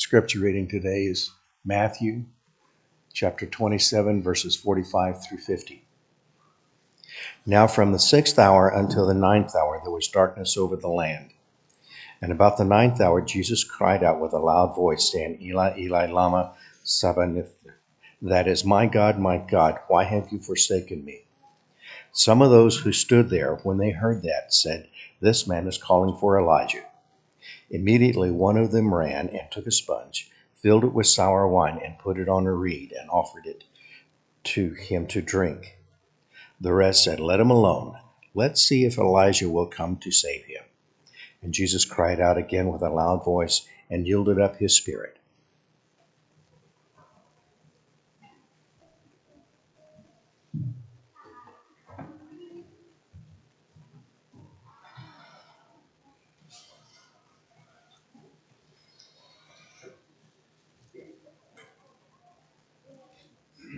Scripture reading today is Matthew chapter 27, verses 45 through 50. Now, from the sixth hour until the ninth hour, there was darkness over the land. And about the ninth hour, Jesus cried out with a loud voice, saying, Eli, Eli, Lama Sabachthani. That is, My God, my God, why have you forsaken me? Some of those who stood there, when they heard that, said, This man is calling for Elijah. Immediately one of them ran and took a sponge, filled it with sour wine, and put it on a reed, and offered it to him to drink. The rest said, Let him alone. Let's see if Elijah will come to save him. And Jesus cried out again with a loud voice and yielded up his spirit.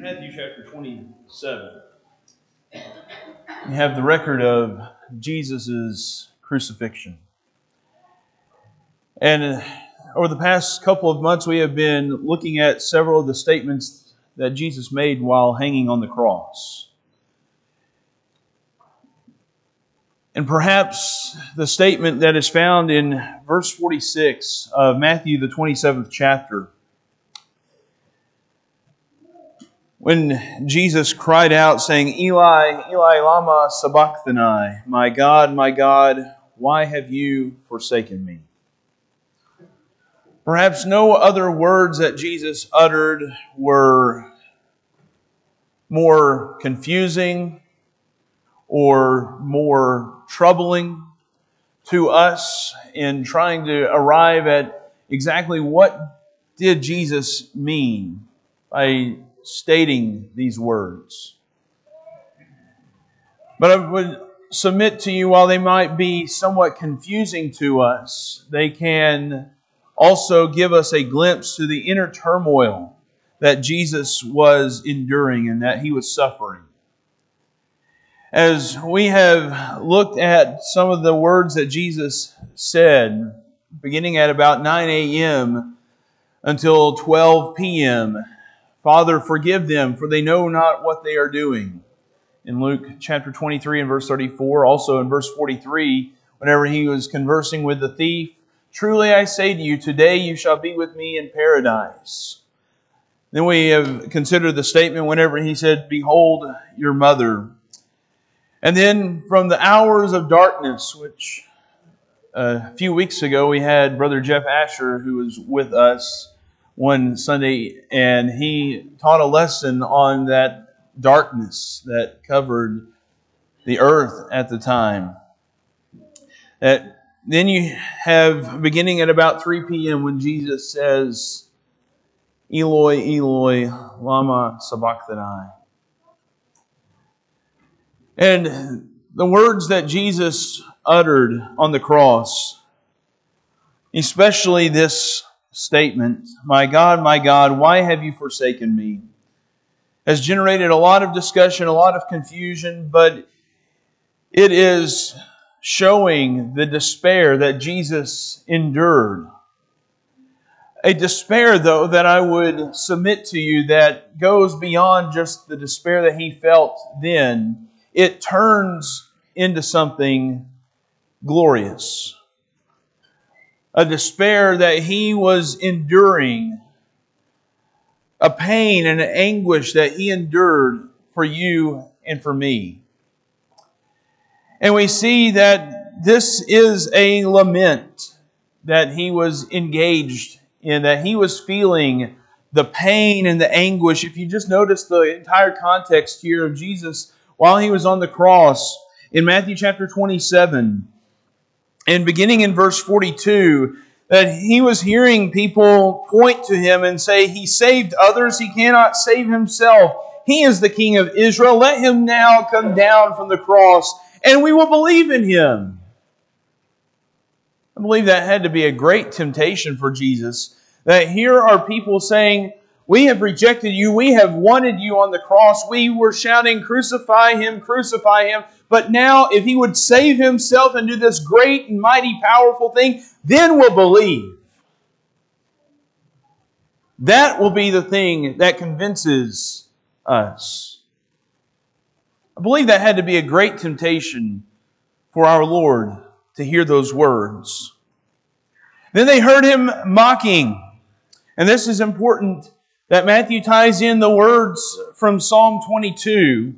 Matthew chapter 27. You have the record of Jesus' crucifixion. And uh, over the past couple of months, we have been looking at several of the statements that Jesus made while hanging on the cross. And perhaps the statement that is found in verse 46 of Matthew, the 27th chapter, when Jesus cried out, saying, Eli, Eli, Lama Sabachthani, my God, my God, why have you forsaken me? Perhaps no other words that Jesus uttered were more confusing or more troubling to us in trying to arrive at exactly what did Jesus mean by stating these words. But I would submit to you, while they might be somewhat confusing to us, they can also give us a glimpse to the inner turmoil that Jesus was enduring and that he was suffering. As we have looked at some of the words that Jesus said, beginning at about 9 a.m. until 12 p.m., Father, forgive them, for they know not what they are doing. In Luke chapter 23 and verse 34, also in verse 43, whenever he was conversing with the thief, Truly I say to you, today you shall be with me in paradise. Then we have considered the statement whenever he said, Behold your mother. And then from the hours of darkness, which uh, a few weeks ago we had Brother Jeff Asher who was with us one Sunday, and he taught a lesson on that darkness that covered the earth at the time. That then you have beginning at about 3 p.m. when Jesus says, Eloi, Eloi, lama sabachthani. And the words that Jesus uttered on the cross, especially this statement, My God, my God, why have you forsaken me? has generated a lot of discussion, a lot of confusion, but it is showing the despair that Jesus endured. A despair, though, that I would submit to you that goes beyond just the despair that he felt then. It turns into something glorious a despair that he was enduring, a pain and an anguish that he endured for you and for me. And we see that this is a lament that he was engaged in, that he was feeling the pain and the anguish. If you just notice the entire context here of Jesus while he was on the cross in Matthew chapter 27, and beginning in verse 42, that he was hearing people point to him and say, He saved others, he cannot save himself. He is the King of Israel. Let him now come down from the cross, and we will believe in him. I believe that had to be a great temptation for Jesus. That here are people saying, We have rejected you. We have wanted you on the cross. We were shouting, Crucify him, crucify him. But now, if he would save himself and do this great and mighty, powerful thing, then we'll believe. That will be the thing that convinces us. I believe that had to be a great temptation for our Lord to hear those words. Then they heard him mocking. And this is important that Matthew ties in the words from Psalm 22.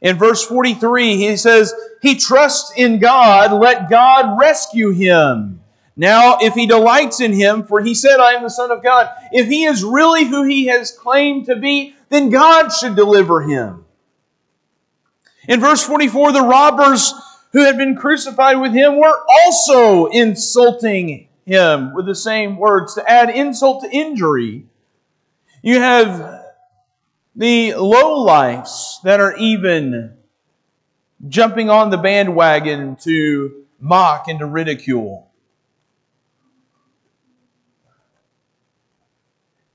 In verse 43, he says, He trusts in God, let God rescue him. Now, if he delights in him, for he said, I am the Son of God, if he is really who he has claimed to be, then God should deliver him. In verse 44, the robbers who had been crucified with him were also insulting him with the same words to add insult to injury. You have the low lowlifes that are even jumping on the bandwagon to mock and to ridicule.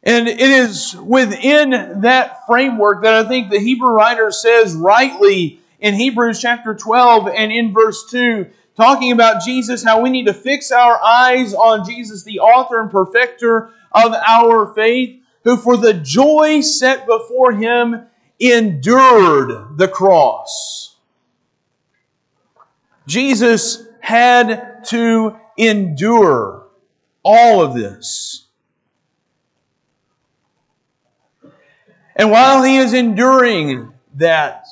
And it is within that framework that I think the Hebrew writer says rightly in Hebrews chapter 12 and in verse 2, talking about Jesus, how we need to fix our eyes on Jesus, the author and perfecter of our faith, who for the joy set before him endured the cross. Jesus had to endure all of this. And while he is enduring that,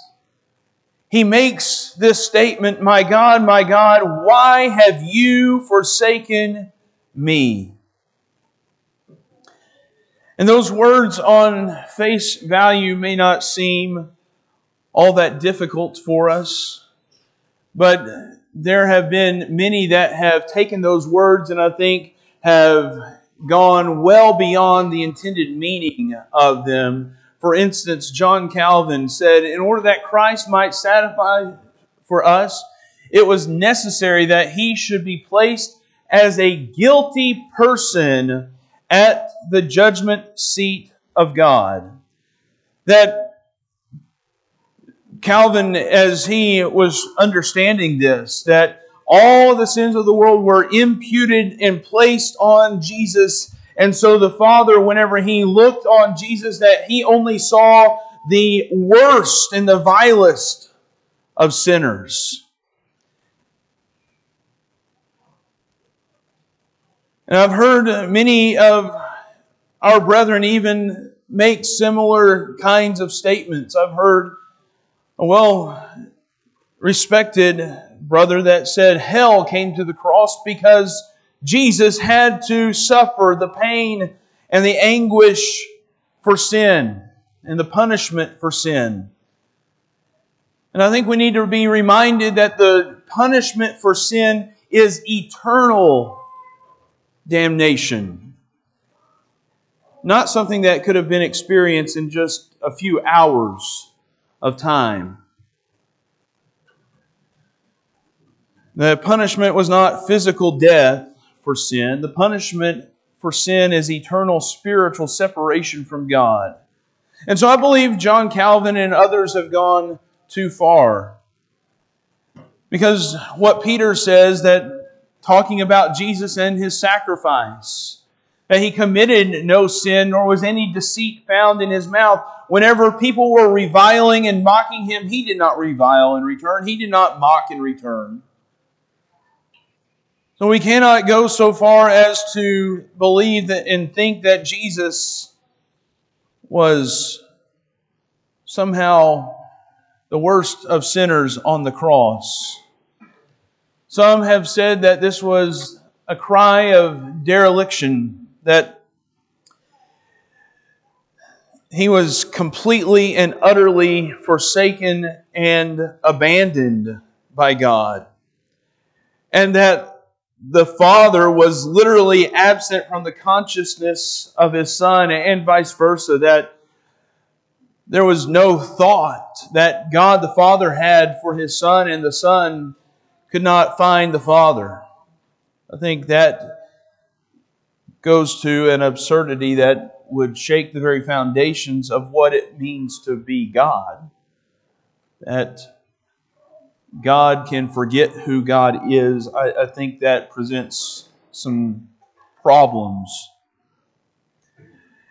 he makes this statement, My God, my God, why have you forsaken me? And those words on face value may not seem all that difficult for us, but there have been many that have taken those words and I think have gone well beyond the intended meaning of them. For instance, John Calvin said, in order that Christ might satisfy for us, it was necessary that he should be placed as a guilty person at the judgment seat of God. That Calvin, as he was understanding this, that all the sins of the world were imputed and placed on Jesus and so the Father, whenever he looked on Jesus, that he only saw the worst and the vilest of sinners. And I've heard many of our brethren even make similar kinds of statements. I've heard a well respected brother that said hell came to the cross because Jesus had to suffer the pain and the anguish for sin and the punishment for sin. And I think we need to be reminded that the punishment for sin is eternal damnation. Not something that could have been experienced in just a few hours of time. The punishment was not physical death, for sin. The punishment for sin is eternal spiritual separation from God. And so I believe John Calvin and others have gone too far. Because what Peter says that talking about Jesus and his sacrifice, that he committed no sin, nor was any deceit found in his mouth. Whenever people were reviling and mocking him, he did not revile in return. He did not mock in return. So we cannot go so far as to believe that and think that Jesus was somehow the worst of sinners on the cross. Some have said that this was a cry of dereliction, that he was completely and utterly forsaken and abandoned by God. And that the father was literally absent from the consciousness of his son, and vice versa, that there was no thought that God the Father had for his son, and the son could not find the Father. I think that goes to an absurdity that would shake the very foundations of what it means to be God. That God can forget who God is, I, I think that presents some problems.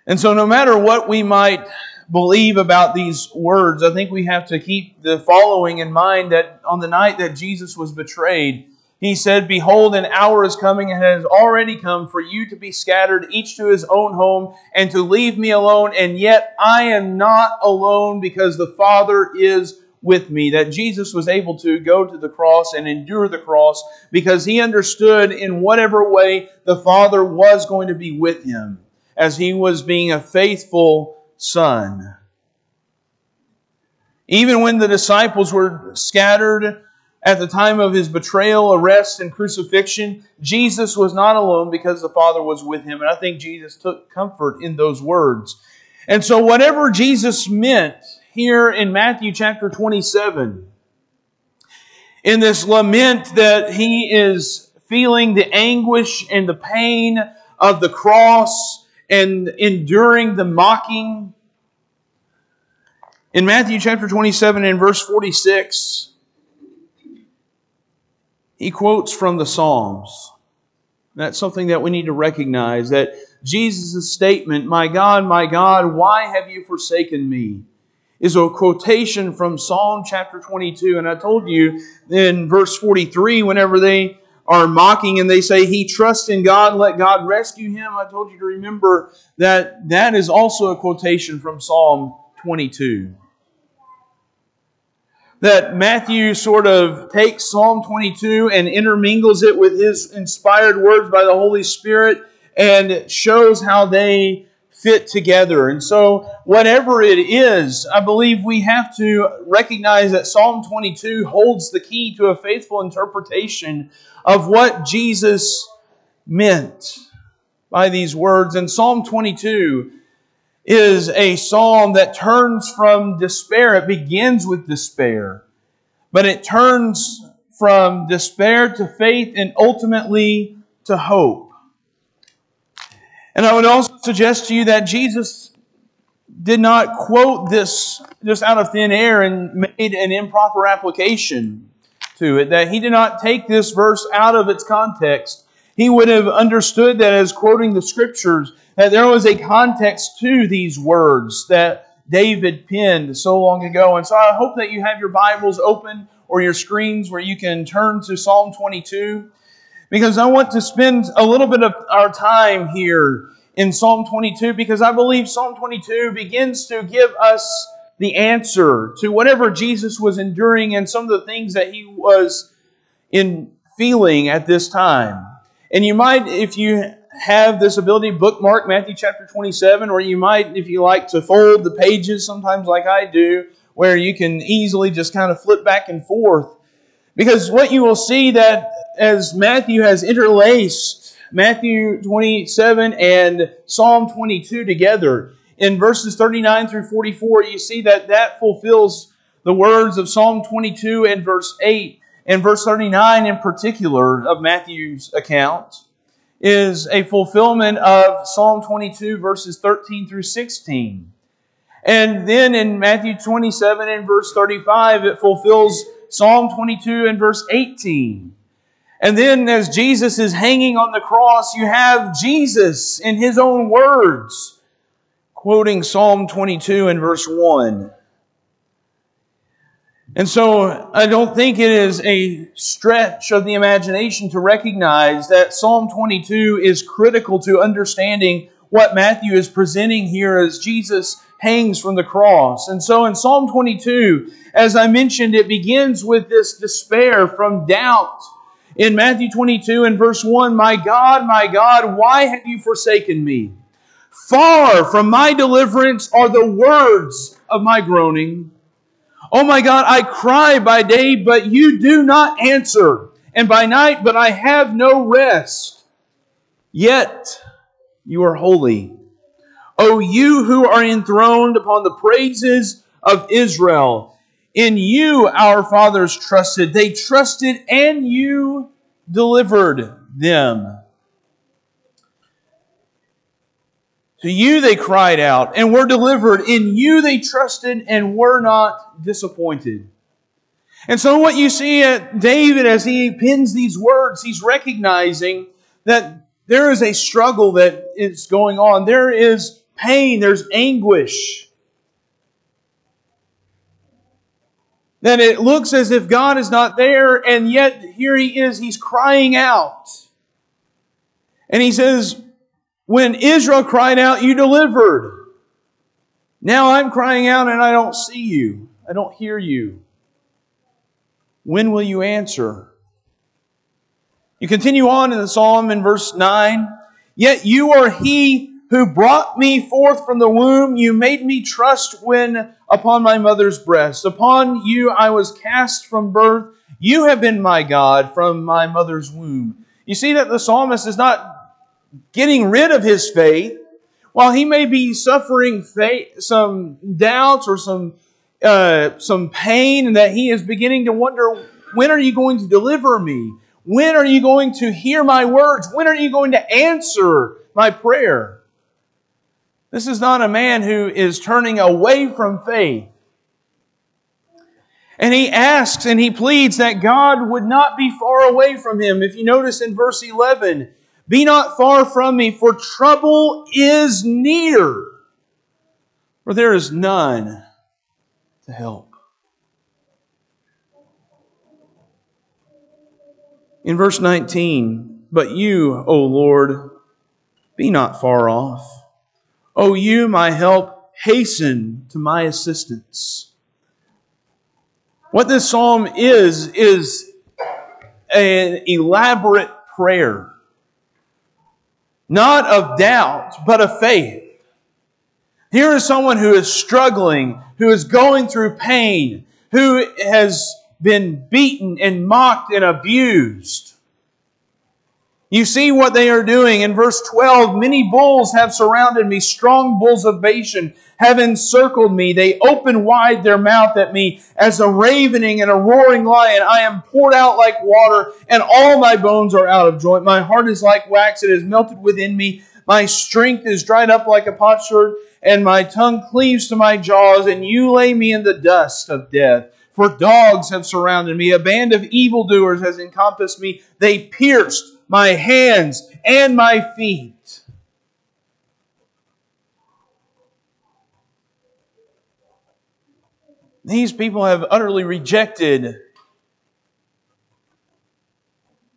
And so, no matter what we might believe about these words, I think we have to keep the following in mind that on the night that Jesus was betrayed, he said, Behold, an hour is coming and has already come for you to be scattered, each to his own home, and to leave me alone. And yet I am not alone because the Father is with me. That Jesus was able to go to the cross and endure the cross because he understood in whatever way the Father was going to be with him as he was being a faithful son. Even when the disciples were scattered, at the time of his betrayal, arrest, and crucifixion, Jesus was not alone because the Father was with him. And I think Jesus took comfort in those words. And so, whatever Jesus meant here in Matthew chapter 27, in this lament that he is feeling the anguish and the pain of the cross and enduring the mocking, in Matthew chapter 27 and verse 46, he quotes from the Psalms. That's something that we need to recognize that Jesus' statement, My God, my God, why have you forsaken me? is a quotation from Psalm chapter 22. And I told you in verse 43, whenever they are mocking and they say, He trusts in God, let God rescue him, I told you to remember that that is also a quotation from Psalm 22 that Matthew sort of takes Psalm 22 and intermingles it with his inspired words by the Holy Spirit and shows how they fit together. And so, whatever it is, I believe we have to recognize that Psalm 22 holds the key to a faithful interpretation of what Jesus meant by these words. And Psalm 22 is a psalm that turns from despair. It begins with despair, but it turns from despair to faith and ultimately to hope. And I would also suggest to you that Jesus did not quote this just out of thin air and made an improper application to it, that he did not take this verse out of its context. He would have understood that as quoting the scriptures that there was a context to these words that David penned so long ago. And so I hope that you have your Bibles open or your screens where you can turn to Psalm 22 because I want to spend a little bit of our time here in Psalm 22 because I believe Psalm 22 begins to give us the answer to whatever Jesus was enduring and some of the things that he was in feeling at this time. And you might, if you have this ability, bookmark Matthew chapter 27, or you might, if you like, to fold the pages sometimes like I do, where you can easily just kind of flip back and forth. Because what you will see that as Matthew has interlaced Matthew 27 and Psalm 22 together, in verses 39 through 44, you see that that fulfills the words of Psalm 22 and verse 8, and verse 39 in particular of Matthew's account is a fulfillment of Psalm 22, verses 13 through 16. And then in Matthew 27 and verse 35, it fulfills Psalm 22 and verse 18. And then as Jesus is hanging on the cross, you have Jesus in his own words quoting Psalm 22 and verse 1. And so I don't think it is a stretch of the imagination to recognize that Psalm 22 is critical to understanding what Matthew is presenting here as Jesus hangs from the cross. And so in Psalm 22, as I mentioned, it begins with this despair from doubt. In Matthew 22 and verse 1, My God, my God, why have you forsaken me? Far from my deliverance are the words of my groaning. Oh my God, I cry by day, but you do not answer, and by night, but I have no rest. Yet you are holy. O you who are enthroned upon the praises of Israel, in you our fathers trusted. They trusted, and you delivered them. To you they cried out and were delivered. In you they trusted and were not disappointed. And so, what you see at David as he pins these words, he's recognizing that there is a struggle that is going on. There is pain, there's anguish. Then it looks as if God is not there, and yet here he is, he's crying out. And he says, When Israel cried out, you delivered. Now I'm crying out and I don't see you, I don't hear you. When will you answer? You continue on in the psalm in verse 9. Yet you are he who brought me forth from the womb. You made me trust when upon my mother's breast. Upon you I was cast from birth. You have been my God from my mother's womb. You see that the psalmist is not getting rid of his faith. While he may be suffering faith, some doubts or some uh, some pain, and that he is beginning to wonder, when are you going to deliver me? When are you going to hear my words? When are you going to answer my prayer? This is not a man who is turning away from faith. And he asks and he pleads that God would not be far away from him. If you notice in verse 11, be not far from me, for trouble is near, for there is none to help. In verse 19, but you, O Lord, be not far off. O you, my help, hasten to my assistance. What this psalm is, is an elaborate prayer. Not of doubt, but of faith. Here is someone who is struggling, who is going through pain, who has been beaten and mocked and abused. You see what they are doing. In verse 12, many bulls have surrounded me, strong bulls of Bashan have encircled me. They open wide their mouth at me as a ravening and a roaring lion. I am poured out like water, and all my bones are out of joint. My heart is like wax, it is melted within me. My strength is dried up like a potsherd, and my tongue cleaves to my jaws, and you lay me in the dust of death. For dogs have surrounded me, a band of evildoers has encompassed me. They pierced my hands and my feet. These people have utterly rejected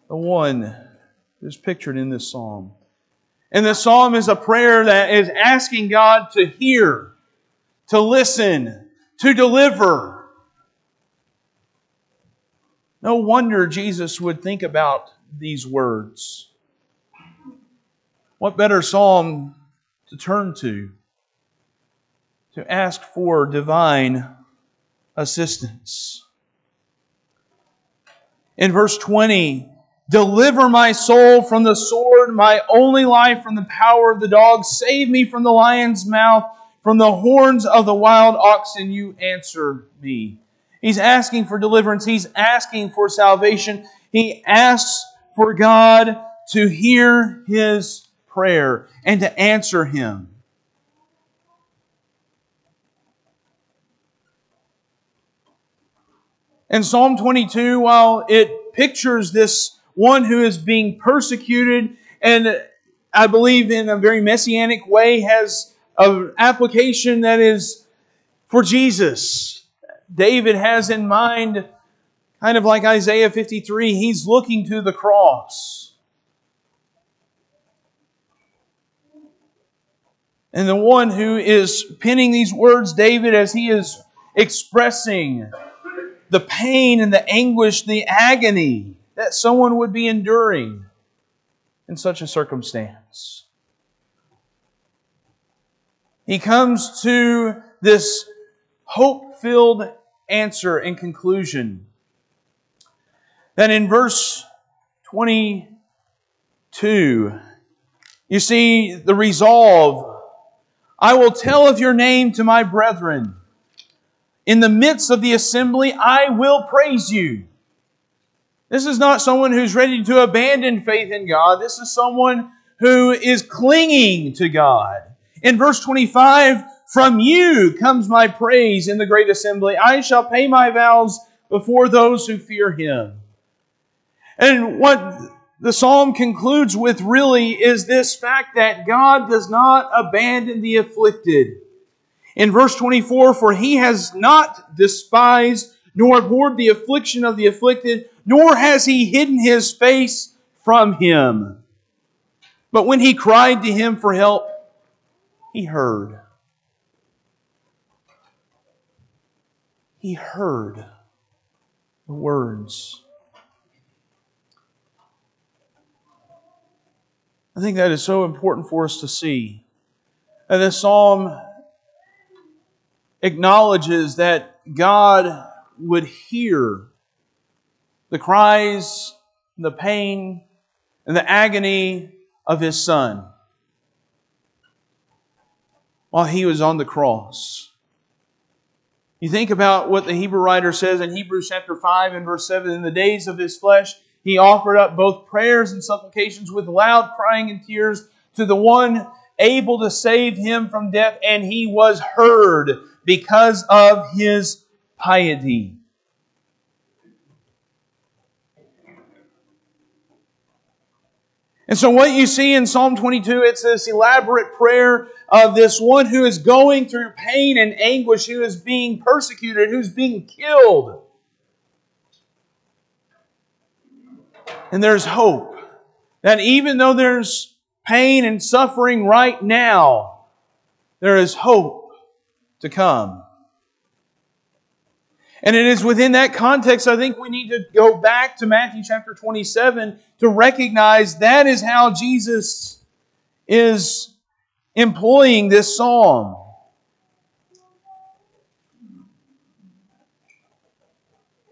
the one who's pictured in this psalm. And the psalm is a prayer that is asking God to hear, to listen, to deliver no wonder Jesus would think about these words. What better psalm to turn to? To ask for divine assistance. In verse 20, Deliver my soul from the sword, my only life from the power of the dog. Save me from the lion's mouth, from the horns of the wild oxen. You answer me. He's asking for deliverance. He's asking for salvation. He asks for God to hear his prayer and to answer him. And Psalm 22, while it pictures this one who is being persecuted and I believe in a very messianic way, has an application that is for Jesus. David has in mind, kind of like Isaiah 53, he's looking to the cross. And the one who is penning these words, David, as he is expressing the pain and the anguish, the agony that someone would be enduring in such a circumstance. He comes to this hope filled answer and conclusion. Then in verse 22, you see the resolve I will tell of your name to my brethren. In the midst of the assembly, I will praise you. This is not someone who's ready to abandon faith in God. This is someone who is clinging to God. In verse 25, from you comes my praise in the great assembly. I shall pay my vows before those who fear him. And what the psalm concludes with really is this fact that God does not abandon the afflicted. In verse 24, for he has not despised nor abhorred the affliction of the afflicted, nor has he hidden his face from him. But when he cried to him for help, he heard. He heard the words. I think that is so important for us to see. And this psalm acknowledges that God would hear the cries, the pain, and the agony of his son while he was on the cross. You think about what the Hebrew writer says in Hebrews chapter 5 and verse 7 In the days of his flesh, he offered up both prayers and supplications with loud crying and tears to the one able to save him from death, and he was heard because of his piety. And so, what you see in Psalm 22, it's this elaborate prayer of this one who is going through pain and anguish, who is being persecuted, who's being killed. And there's hope that even though there's pain and suffering right now, there is hope to come. And it is within that context, I think we need to go back to Matthew chapter 27 to recognize that is how Jesus is employing this psalm.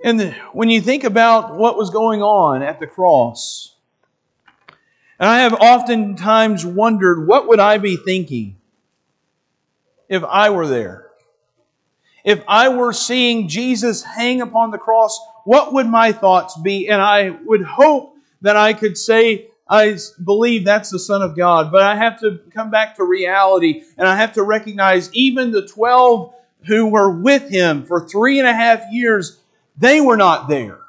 And when you think about what was going on at the cross, and I have oftentimes wondered what would I be thinking if I were there? If I were seeing Jesus hang upon the cross, what would my thoughts be? And I would hope that I could say, I believe that's the Son of God. But I have to come back to reality and I have to recognize even the 12 who were with him for three and a half years they were not there.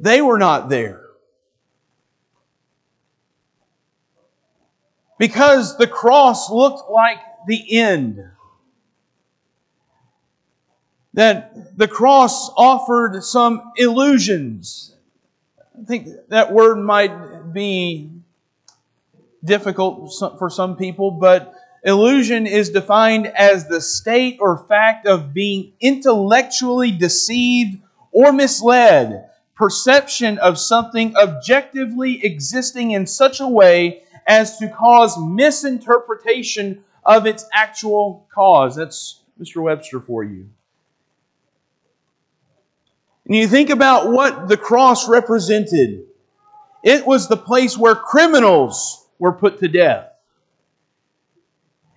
They were not there. Because the cross looked like the end. That the cross offered some illusions. I think that word might be difficult for some people, but illusion is defined as the state or fact of being intellectually deceived or misled, perception of something objectively existing in such a way as to cause misinterpretation of its actual cause. That's Mr. Webster for you. And you think about what the cross represented. It was the place where criminals were put to death.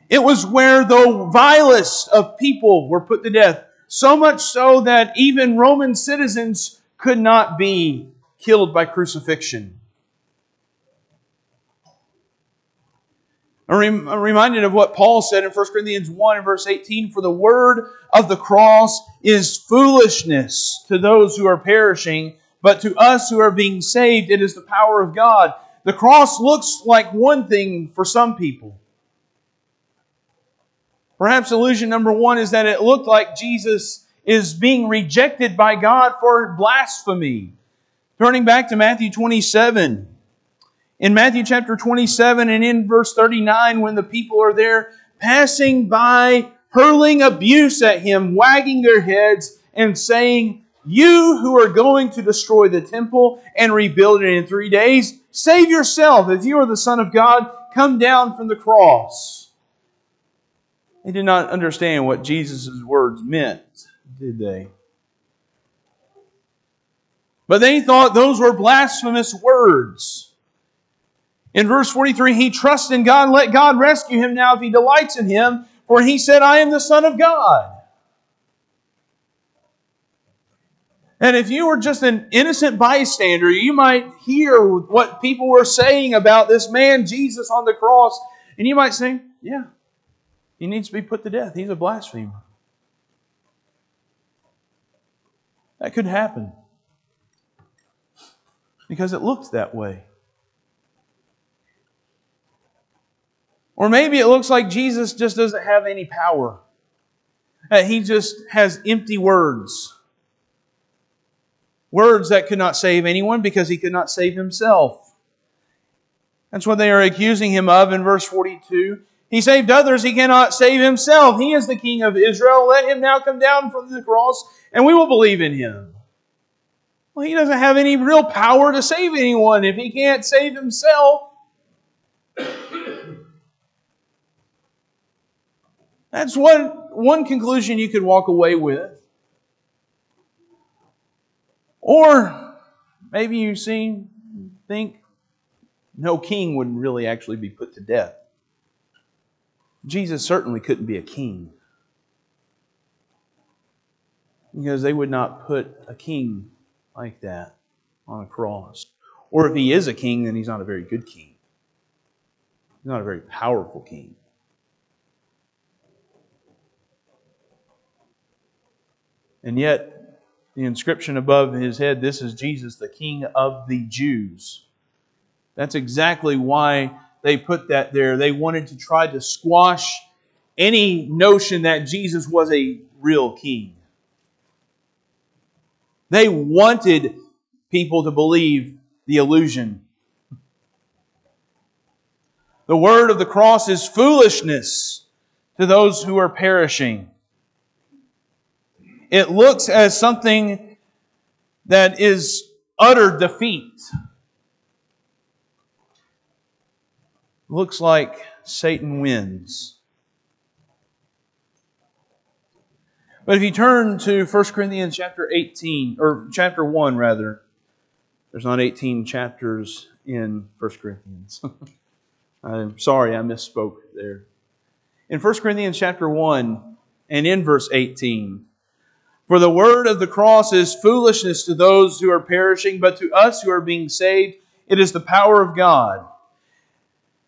It was where the vilest of people were put to death, so much so that even Roman citizens could not be killed by crucifixion. I'm reminded of what Paul said in 1 Corinthians 1 and verse 18 For the word of the cross is foolishness to those who are perishing, but to us who are being saved, it is the power of God. The cross looks like one thing for some people. Perhaps illusion number one is that it looked like Jesus is being rejected by God for blasphemy. Turning back to Matthew 27. In Matthew chapter 27 and in verse 39, when the people are there passing by, hurling abuse at him, wagging their heads, and saying, You who are going to destroy the temple and rebuild it in three days, Save yourself. If you are the Son of God, come down from the cross. They did not understand what Jesus' words meant, did they? But they thought those were blasphemous words. In verse 43, he trusts in God, let God rescue him now if he delights in him, for he said, I am the Son of God. And if you were just an innocent bystander, you might hear what people were saying about this man, Jesus, on the cross, and you might say, Yeah, he needs to be put to death. He's a blasphemer. That could happen. Because it looks that way. Or maybe it looks like Jesus just doesn't have any power. That he just has empty words. Words that could not save anyone because he could not save himself. That's what they are accusing him of in verse 42. He saved others, he cannot save himself. He is the king of Israel. Let him now come down from the cross, and we will believe in him. Well, he doesn't have any real power to save anyone if he can't save himself. That's one, one conclusion you could walk away with. Or maybe you see, think no king would really actually be put to death. Jesus certainly couldn't be a king. Because they would not put a king like that on a cross. Or if he is a king, then he's not a very good king. He's not a very powerful king. And yet, the inscription above his head, this is Jesus, the King of the Jews. That's exactly why they put that there. They wanted to try to squash any notion that Jesus was a real king. They wanted people to believe the illusion. The word of the cross is foolishness to those who are perishing. It looks as something that is utter defeat. Looks like Satan wins. But if you turn to 1 Corinthians chapter 18, or chapter 1 rather, there's not 18 chapters in 1 Corinthians. I'm sorry, I misspoke there. In 1 Corinthians chapter 1 and in verse 18, for the word of the cross is foolishness to those who are perishing, but to us who are being saved, it is the power of God.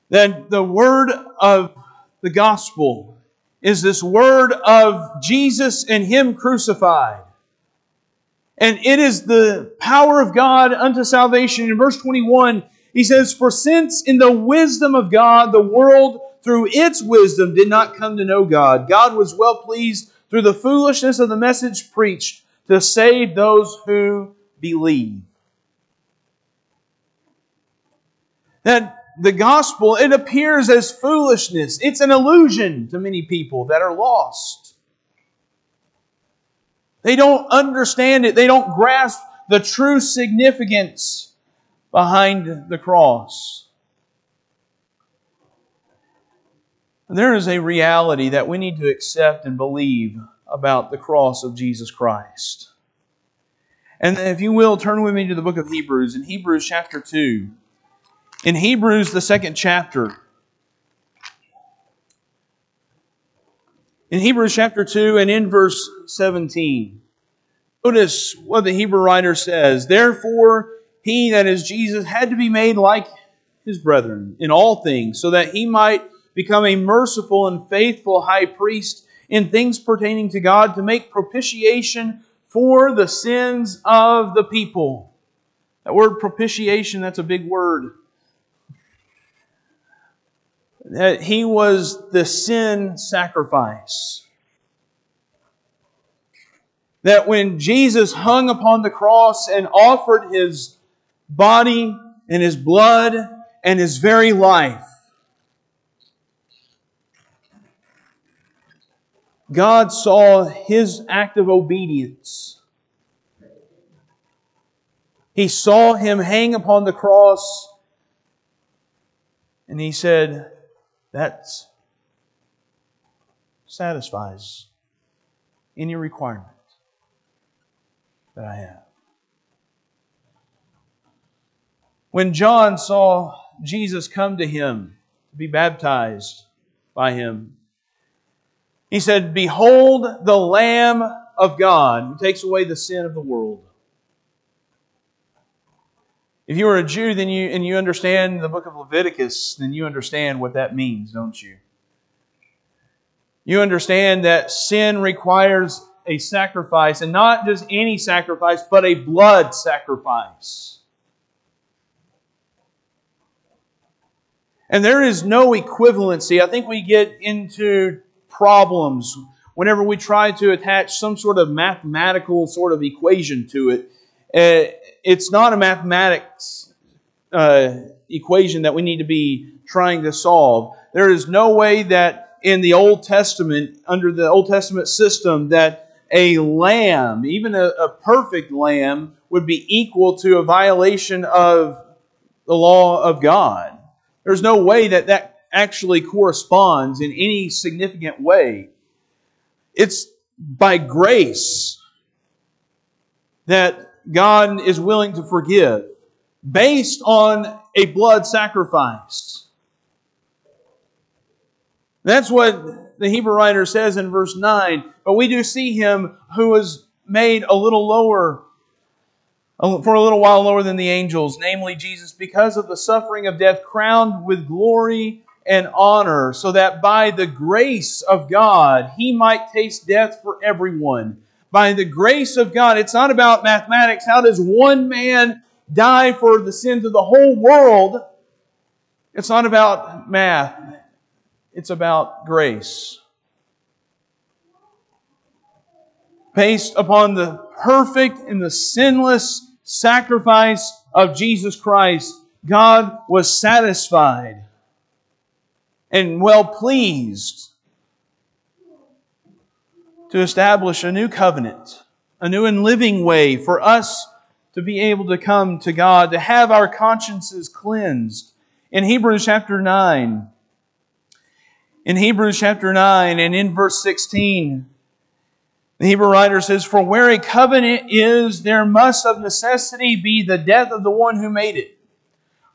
Then the word of the gospel is this word of Jesus and Him crucified. And it is the power of God unto salvation. In verse 21, he says, For since in the wisdom of God, the world through its wisdom did not come to know God, God was well pleased through the foolishness of the message preached to save those who believe. That the gospel, it appears as foolishness. It's an illusion to many people that are lost. They don't understand it, they don't grasp the true significance behind the cross. There is a reality that we need to accept and believe about the cross of Jesus Christ. And if you will, turn with me to the book of Hebrews, in Hebrews chapter 2. In Hebrews, the second chapter. In Hebrews chapter 2 and in verse 17. Notice what the Hebrew writer says. Therefore, he, that is Jesus, had to be made like his brethren in all things, so that he might become a merciful and faithful high priest in things pertaining to God to make propitiation for the sins of the people. That word propitiation, that's a big word. That he was the sin sacrifice. That when Jesus hung upon the cross and offered his body and his blood and his very life, God saw his act of obedience. He saw him hang upon the cross and he said, That satisfies any requirement that I have. When John saw Jesus come to him to be baptized by him, he said, Behold the Lamb of God who takes away the sin of the world. If you are a Jew then you, and you understand the book of Leviticus, then you understand what that means, don't you? You understand that sin requires a sacrifice, and not just any sacrifice, but a blood sacrifice. And there is no equivalency. I think we get into problems whenever we try to attach some sort of mathematical sort of equation to it. Uh, it's not a mathematics uh, equation that we need to be trying to solve. There is no way that in the Old Testament, under the Old Testament system, that a lamb, even a, a perfect lamb, would be equal to a violation of the law of God. There's no way that that actually corresponds in any significant way. It's by grace that God is willing to forgive based on a blood sacrifice. That's what the Hebrew writer says in verse 9. But we do see him who was made a little lower, for a little while lower than the angels, namely Jesus, because of the suffering of death, crowned with glory and honor, so that by the grace of God he might taste death for everyone. By the grace of God, it's not about mathematics. How does one man die for the sins of the whole world? It's not about math, it's about grace. Based upon the perfect and the sinless sacrifice of Jesus Christ, God was satisfied and well pleased to establish a new covenant, a new and living way for us to be able to come to God, to have our consciences cleansed. In Hebrews chapter 9, in Hebrews chapter 9 and in verse 16, the Hebrew writer says, For where a covenant is, there must of necessity be the death of the one who made it.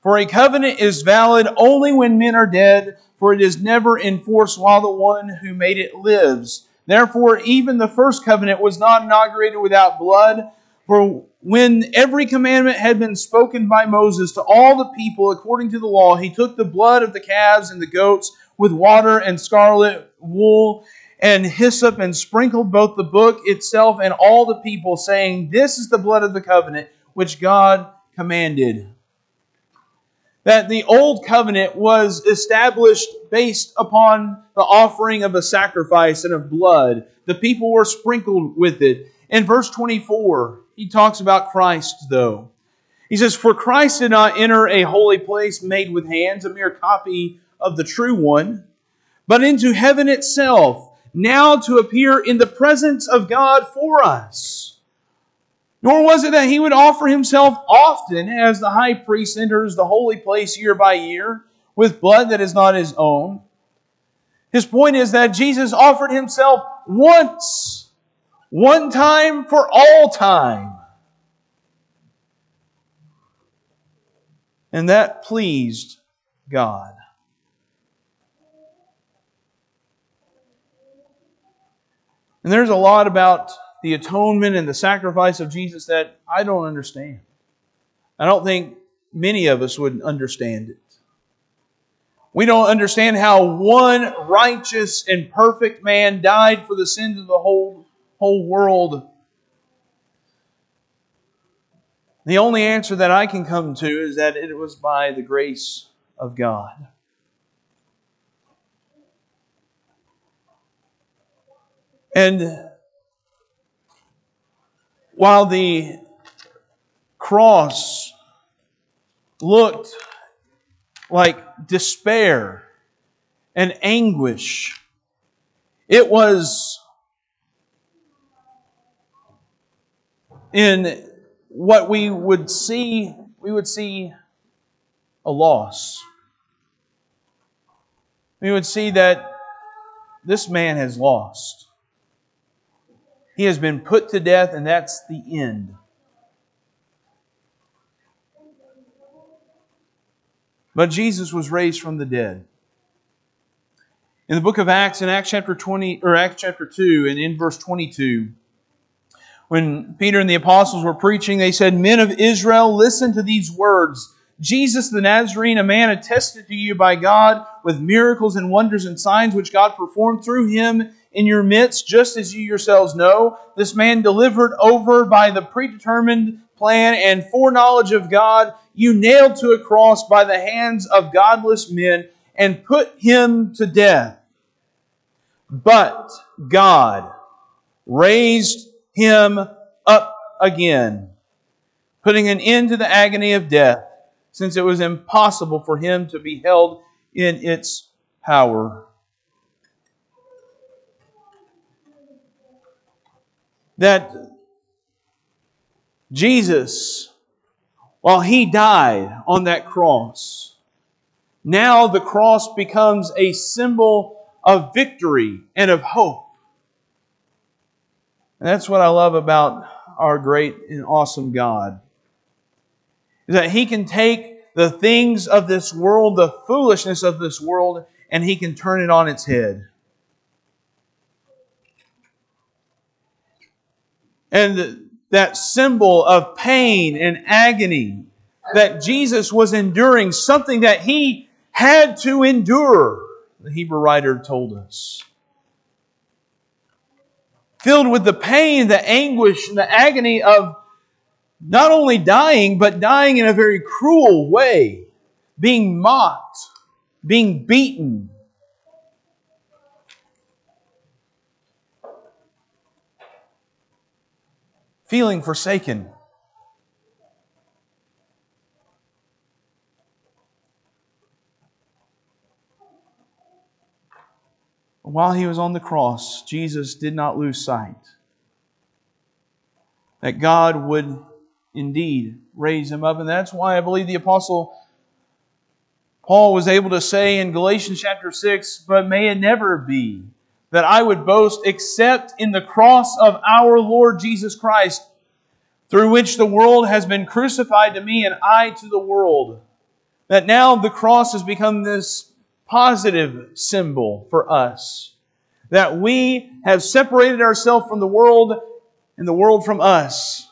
For a covenant is valid only when men are dead, for it is never enforced while the one who made it lives. Therefore, even the first covenant was not inaugurated without blood. For when every commandment had been spoken by Moses to all the people according to the law, he took the blood of the calves and the goats with water and scarlet wool and hyssop and sprinkled both the book itself and all the people, saying, This is the blood of the covenant which God commanded that the old covenant was established based upon the offering of a sacrifice and of blood. The people were sprinkled with it. In verse 24, he talks about Christ, though. He says, For Christ did not enter a holy place made with hands, a mere copy of the true one, but into heaven itself, now to appear in the presence of God for us. Nor was it that he would offer himself often as the high priest enters the holy place year by year with blood that is not his own. His point is that Jesus offered himself once, one time for all time. And that pleased God. And there's a lot about the atonement and the sacrifice of Jesus that I don't understand. I don't think many of us would understand it. We don't understand how one righteous and perfect man died for the sins of the whole, whole world. The only answer that I can come to is that it was by the grace of God. And while the cross looked like despair and anguish, it was in what we would see, we would see a loss. We would see that this man has lost. He has been put to death, and that's the end. But Jesus was raised from the dead. In the book of Acts, in Acts chapter 20, or Acts chapter 2, and in verse 22, when Peter and the apostles were preaching, they said, Men of Israel, listen to these words. Jesus the Nazarene, a man attested to you by God with miracles and wonders and signs which God performed through him in your midst, just as you yourselves know. This man delivered over by the predetermined plan and foreknowledge of God, you nailed to a cross by the hands of godless men and put him to death. But God raised him up again, putting an end to the agony of death, since it was impossible for him to be held in its power. That Jesus, while he died on that cross, now the cross becomes a symbol of victory and of hope. And that's what I love about our great and awesome God. Is that He can take the things of this world, the foolishness of this world, and He can turn it on its head. And that symbol of pain and agony that Jesus was enduring, something that He had to endure, the Hebrew writer told us filled with the pain, the anguish, and the agony of not only dying, but dying in a very cruel way, being mocked, being beaten. Feeling forsaken. while he was on the cross, Jesus did not lose sight that God would indeed raise him up. And that's why I believe the Apostle Paul was able to say in Galatians chapter 6, But may it never be that I would boast except in the cross of our Lord Jesus Christ, through which the world has been crucified to me and I to the world. That now the cross has become this positive symbol for us. That we have separated ourselves from the world and the world from us.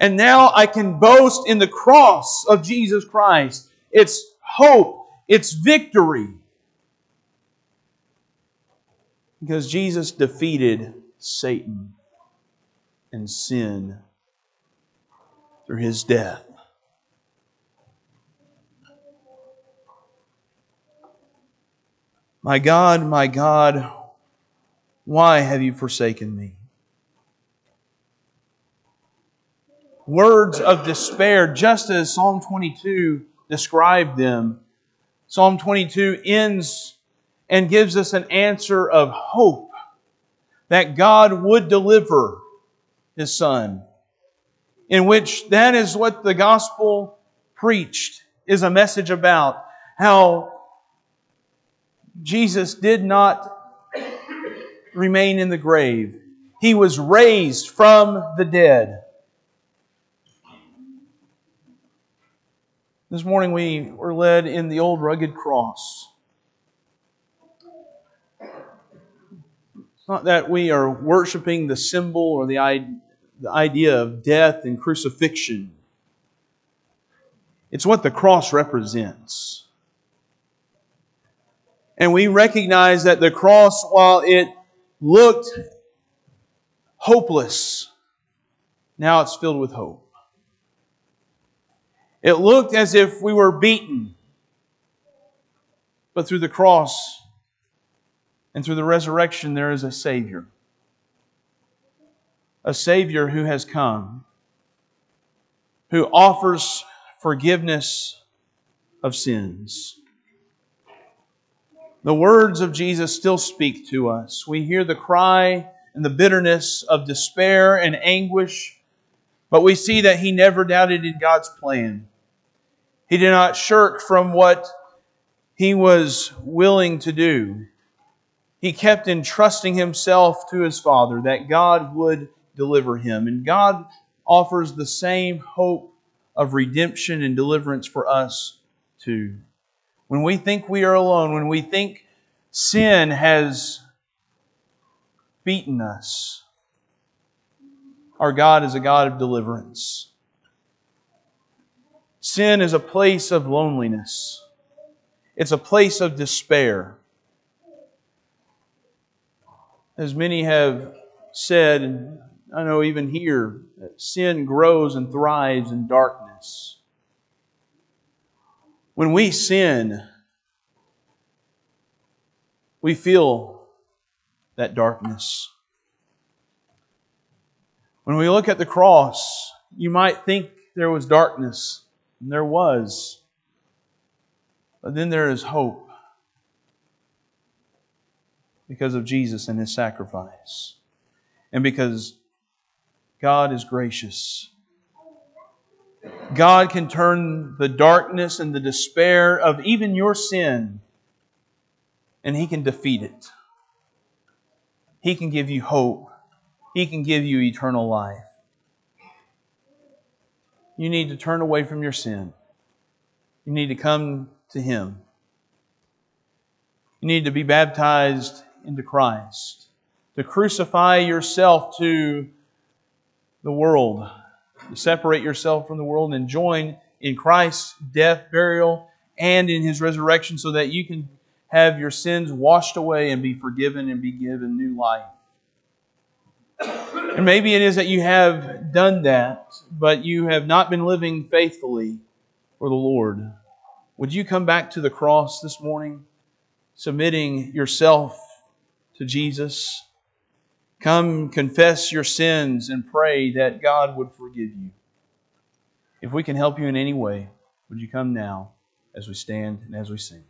And now I can boast in the cross of Jesus Christ. It's hope, it's victory. Because Jesus defeated Satan and sin through his death. My God, my God, why have you forsaken me? Words of despair, just as Psalm 22 described them. Psalm 22 ends and gives us an answer of hope that God would deliver His Son, in which that is what the gospel preached, is a message about how Jesus did not remain in the grave. He was raised from the dead. This morning we were led in the old rugged cross. Not that we are worshiping the symbol or the idea of death and crucifixion. It's what the cross represents. And we recognize that the cross, while it looked hopeless, now it's filled with hope. It looked as if we were beaten, but through the cross and through the resurrection, there is a Savior. A Savior who has come, who offers forgiveness of sins. The words of Jesus still speak to us. We hear the cry and the bitterness of despair and anguish, but we see that he never doubted in God's plan. He did not shirk from what he was willing to do. He kept entrusting himself to his Father that God would deliver him. And God offers the same hope of redemption and deliverance for us too when we think we are alone, when we think sin has beaten us, our God is a God of deliverance. Sin is a place of loneliness. It's a place of despair. As many have said, and I know even here, sin grows and thrives in darkness. When we sin, we feel that darkness. When we look at the cross, you might think there was darkness, and there was. But then there is hope because of Jesus and his sacrifice, and because God is gracious. God can turn the darkness and the despair of even your sin, and He can defeat it. He can give you hope. He can give you eternal life. You need to turn away from your sin. You need to come to Him. You need to be baptized into Christ, to crucify yourself to the world, to separate yourself from the world and join in Christ's death, burial, and in His resurrection so that you can have your sins washed away and be forgiven and be given new life. And maybe it is that you have done that, but you have not been living faithfully for the Lord. Would you come back to the cross this morning, submitting yourself to Jesus? Come confess your sins and pray that God would forgive you. If we can help you in any way, would you come now as we stand and as we sing?